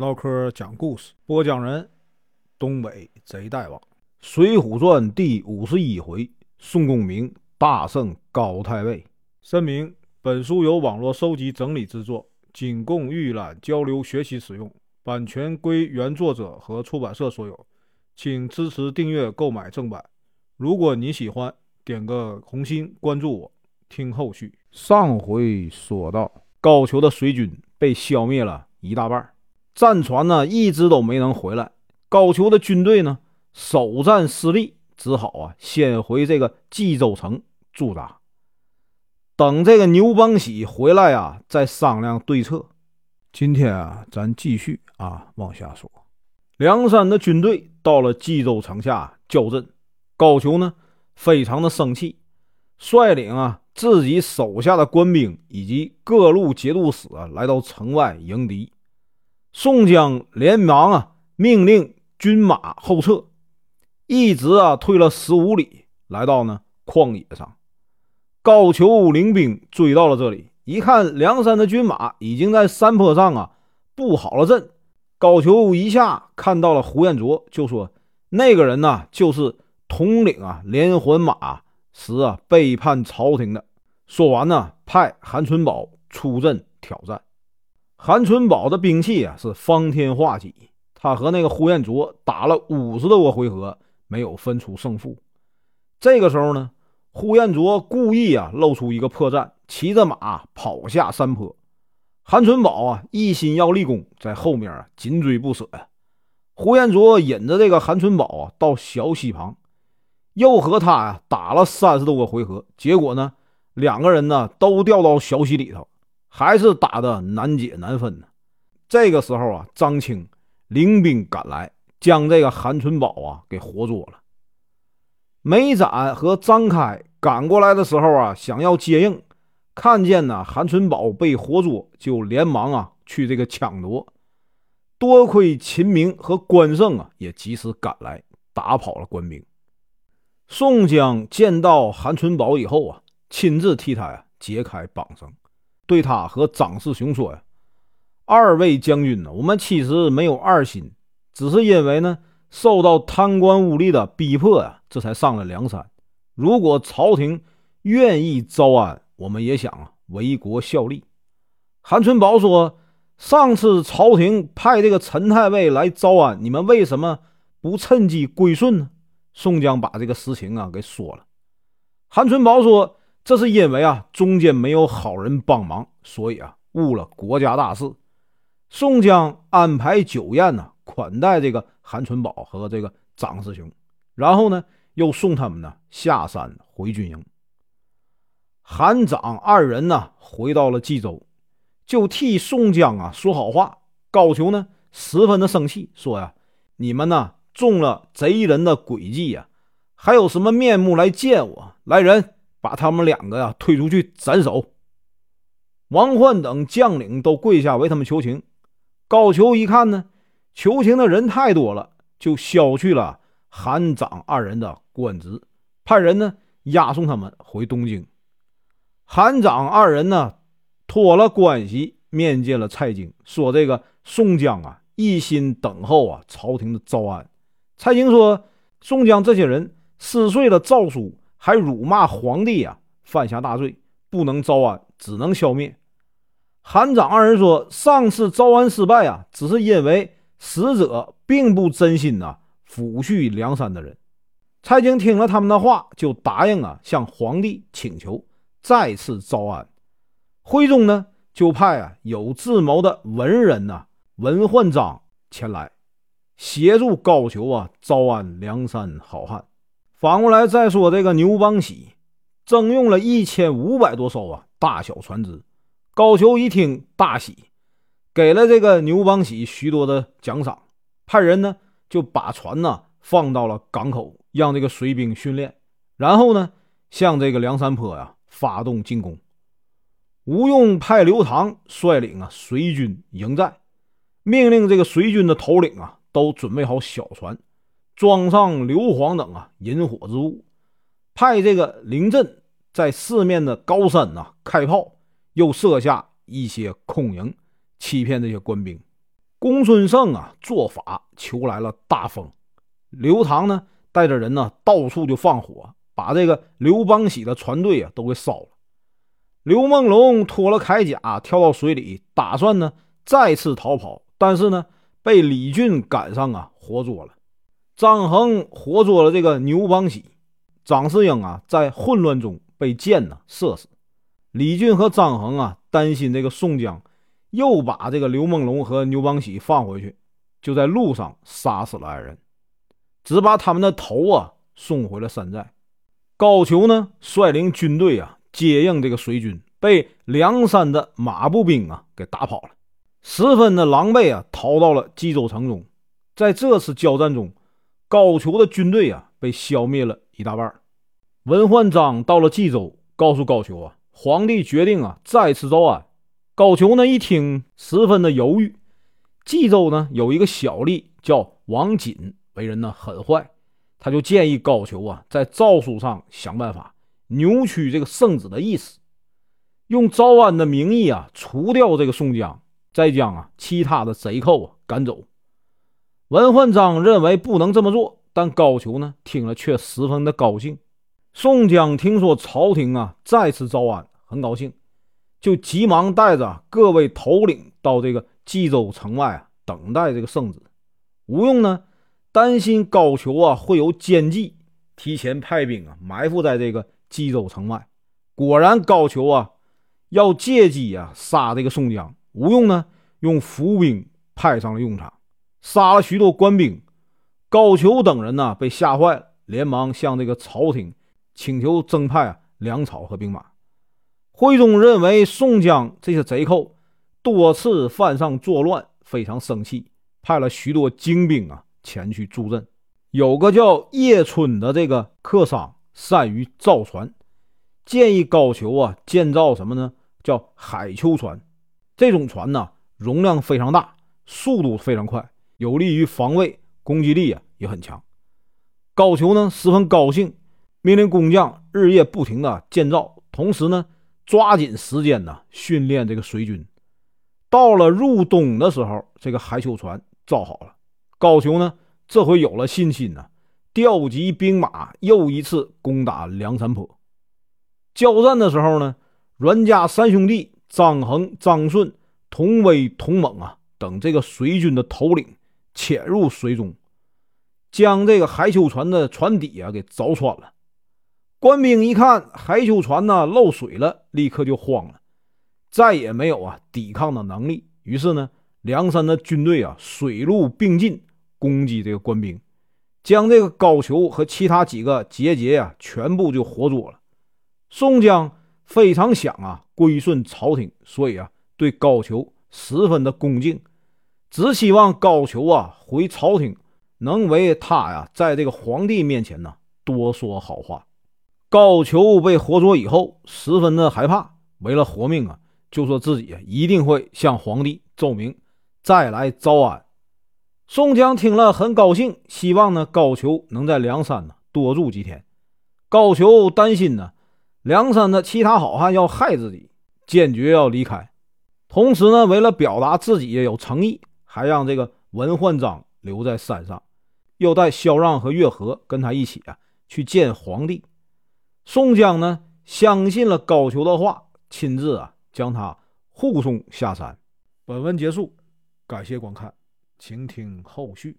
唠嗑讲故事，播讲人：东北贼大王，《水浒传》第五十一回：宋公明大胜高太尉。声明：本书由网络收集整理制作，仅供预览、交流、学习使用，版权归原作者和出版社所有，请支持订阅、购买正版。如果你喜欢，点个红心，关注我，听后续。上回说到，高俅的水军被消灭了一大半，战船呢一直都没能回来。高俅的军队呢首战失利，只好啊先回这个冀州城驻扎，等这个牛邦喜回来啊再商量对策。今天啊，咱继续啊往下说。梁山的军队到了冀州城下交阵，高俅呢非常的生气，率领啊。自己手下的官兵以及各路节度使啊，来到城外迎敌。宋江连忙啊，命令军马后撤，一直啊退了十五里，来到呢旷野上。高俅领兵追到了这里，一看梁山的军马已经在山坡上啊布好了阵。高俅一下看到了呼延灼，就说：“那个人呢，就是统领啊连环马时啊背叛朝廷的。”说完呢，派韩春宝出阵挑战。韩春宝的兵器啊是方天画戟，他和那个呼延灼打了五十多个回合，没有分出胜负。这个时候呢，呼延灼故意啊露出一个破绽，骑着马跑下山坡。韩春宝啊一心要立功，在后面啊紧追不舍呀。呼延灼引着这个韩春宝啊到小溪旁，又和他呀打了三十多个回合，结果呢？两个人呢都掉到小溪里头，还是打得难解难分呢。这个时候啊，张青领兵赶来，将这个韩春宝啊给活捉了。梅展和张开赶过来的时候啊，想要接应，看见呢韩春宝被活捉，就连忙啊去这个抢夺。多亏秦明和关胜啊也及时赶来，打跑了官兵。宋江见到韩春宝以后啊。亲自替他呀解开绑绳，对他和张世雄说呀：“二位将军呢，我们其实没有二心，只是因为呢受到贪官污吏的逼迫呀，这才上了梁山。如果朝廷愿意招安，我们也想啊为国效力。”韩春宝说：“上次朝廷派这个陈太尉来招安，你们为什么不趁机归顺呢？”宋江把这个实情啊给说了。韩春宝说。这是因为啊，中间没有好人帮忙，所以啊，误了国家大事。宋江安排酒宴呢，款待这个韩春宝和这个张师兄，然后呢，又送他们呢下山回军营。韩张二人呢，回到了冀州，就替宋江啊说好话。高俅呢，十分的生气，说呀：“你们呢，中了贼人的诡计呀，还有什么面目来见我？来人！”把他们两个呀推出去斩首。王焕等将领都跪下为他们求情。高俅一看呢，求情的人太多了，就削去了韩张二人的官职，派人呢押送他们回东京。韩张二人呢托了关系面见了蔡京，说这个宋江啊一心等候啊朝廷的招安。蔡京说，宋江这些人撕碎了诏书。还辱骂皇帝呀，犯下大罪，不能招安，只能消灭。韩长二人说：“上次招安失败啊，只是因为使者并不真心呐，抚恤梁山的人。”蔡京听了他们的话，就答应啊，向皇帝请求再次招安。会中呢，就派啊有智谋的文人呐文焕章前来协助高俅啊招安梁山好汉。反过来再说，这个牛邦喜征用了一千五百多艘啊大小船只。高俅一听大喜，给了这个牛邦喜许多的奖赏，派人呢就把船呢放到了港口，让这个水兵训练，然后呢向这个梁山坡呀发动进攻。吴用派刘唐率领啊随军迎战，命令这个随军的头领啊都准备好小船。装上硫磺等啊引火之物，派这个林震在四面的高山呐开炮，又设下一些空营，欺骗这些官兵。公孙胜啊，做法求来了大风。刘唐呢，带着人呢，到处就放火，把这个刘邦喜的船队啊，都给烧了。刘梦龙脱了铠甲，跳到水里，打算呢再次逃跑，但是呢，被李俊赶上啊，活捉了。张衡活捉了这个牛邦喜，张世英啊，在混乱中被箭呢射死。李俊和张衡啊，担心这个宋江。又把这个刘梦龙和牛邦喜放回去，就在路上杀死了二人，只把他们的头啊送回了山寨。高俅呢率领军队啊接应这个水军，被梁山的马步兵啊给打跑了，十分的狼狈啊，逃到了冀州城中。在这次交战中，高俅的军队啊被消灭了一大半。文焕章到了冀州，告诉高俅啊，皇帝决定啊再次招安。高俅呢一听，十分的犹豫。冀州呢有一个小吏叫王锦，为人呢很坏，他就建议高俅啊，在诏书上想办法扭曲这个圣旨的意思，用招安的名义啊，除掉这个宋江，再将啊其他的贼寇啊赶走。文焕章认为不能这么做，但高俅呢听了却十分的高兴。宋江听说朝廷啊再次招安，很高兴。就急忙带着各位头领到这个冀州城外啊，等待这个圣旨。吴用呢，担心高俅啊会有奸计，提前派兵啊埋伏在这个冀州城外。果然，高俅啊要借机啊杀这个宋江。吴用呢，用伏兵派上了用场，杀了许多官兵。高俅等人呢被吓坏了，连忙向这个朝廷请求增派啊粮草和兵马。徽宗认为宋江这些贼寇多次犯上作乱，非常生气，派了许多精兵啊前去助阵。有个叫叶春的这个客商善于造船，建议高俅啊建造什么呢？叫海丘船。这种船呢容量非常大，速度非常快，有利于防卫，攻击力啊也很强。高俅呢十分高兴，命令工匠日夜不停的建造，同时呢。抓紧时间呢，训练这个水军。到了入冬的时候，这个海丘船造好了。高俅呢，这回有了信心呢，调集兵马，又一次攻打梁山泊。交战的时候呢，阮家三兄弟张衡、张顺、童威、童猛啊等这个水军的头领潜入水中，将这个海丘船的船底啊给凿穿了。官兵一看海丘船呢漏水了，立刻就慌了，再也没有啊抵抗的能力。于是呢，梁山的军队啊水陆并进攻击这个官兵，将这个高俅和其他几个节节啊全部就活捉了。宋江非常想啊归顺朝廷，所以啊对高俅十分的恭敬，只希望高俅啊回朝廷能为他呀在这个皇帝面前呢多说好话。高俅被活捉以后，十分的害怕，为了活命啊，就说自己一定会向皇帝奏明，再来招安。宋江听了很高兴，希望呢高俅能在梁山呢多住几天。高俅担心呢梁山的其他好汉要害自己，坚决要离开。同时呢，为了表达自己也有诚意，还让这个文焕章留在山上，又带萧让和月和跟他一起啊去见皇帝。宋江呢，相信了高俅的话，亲自啊将他护送下山。本文结束，感谢观看，请听后续。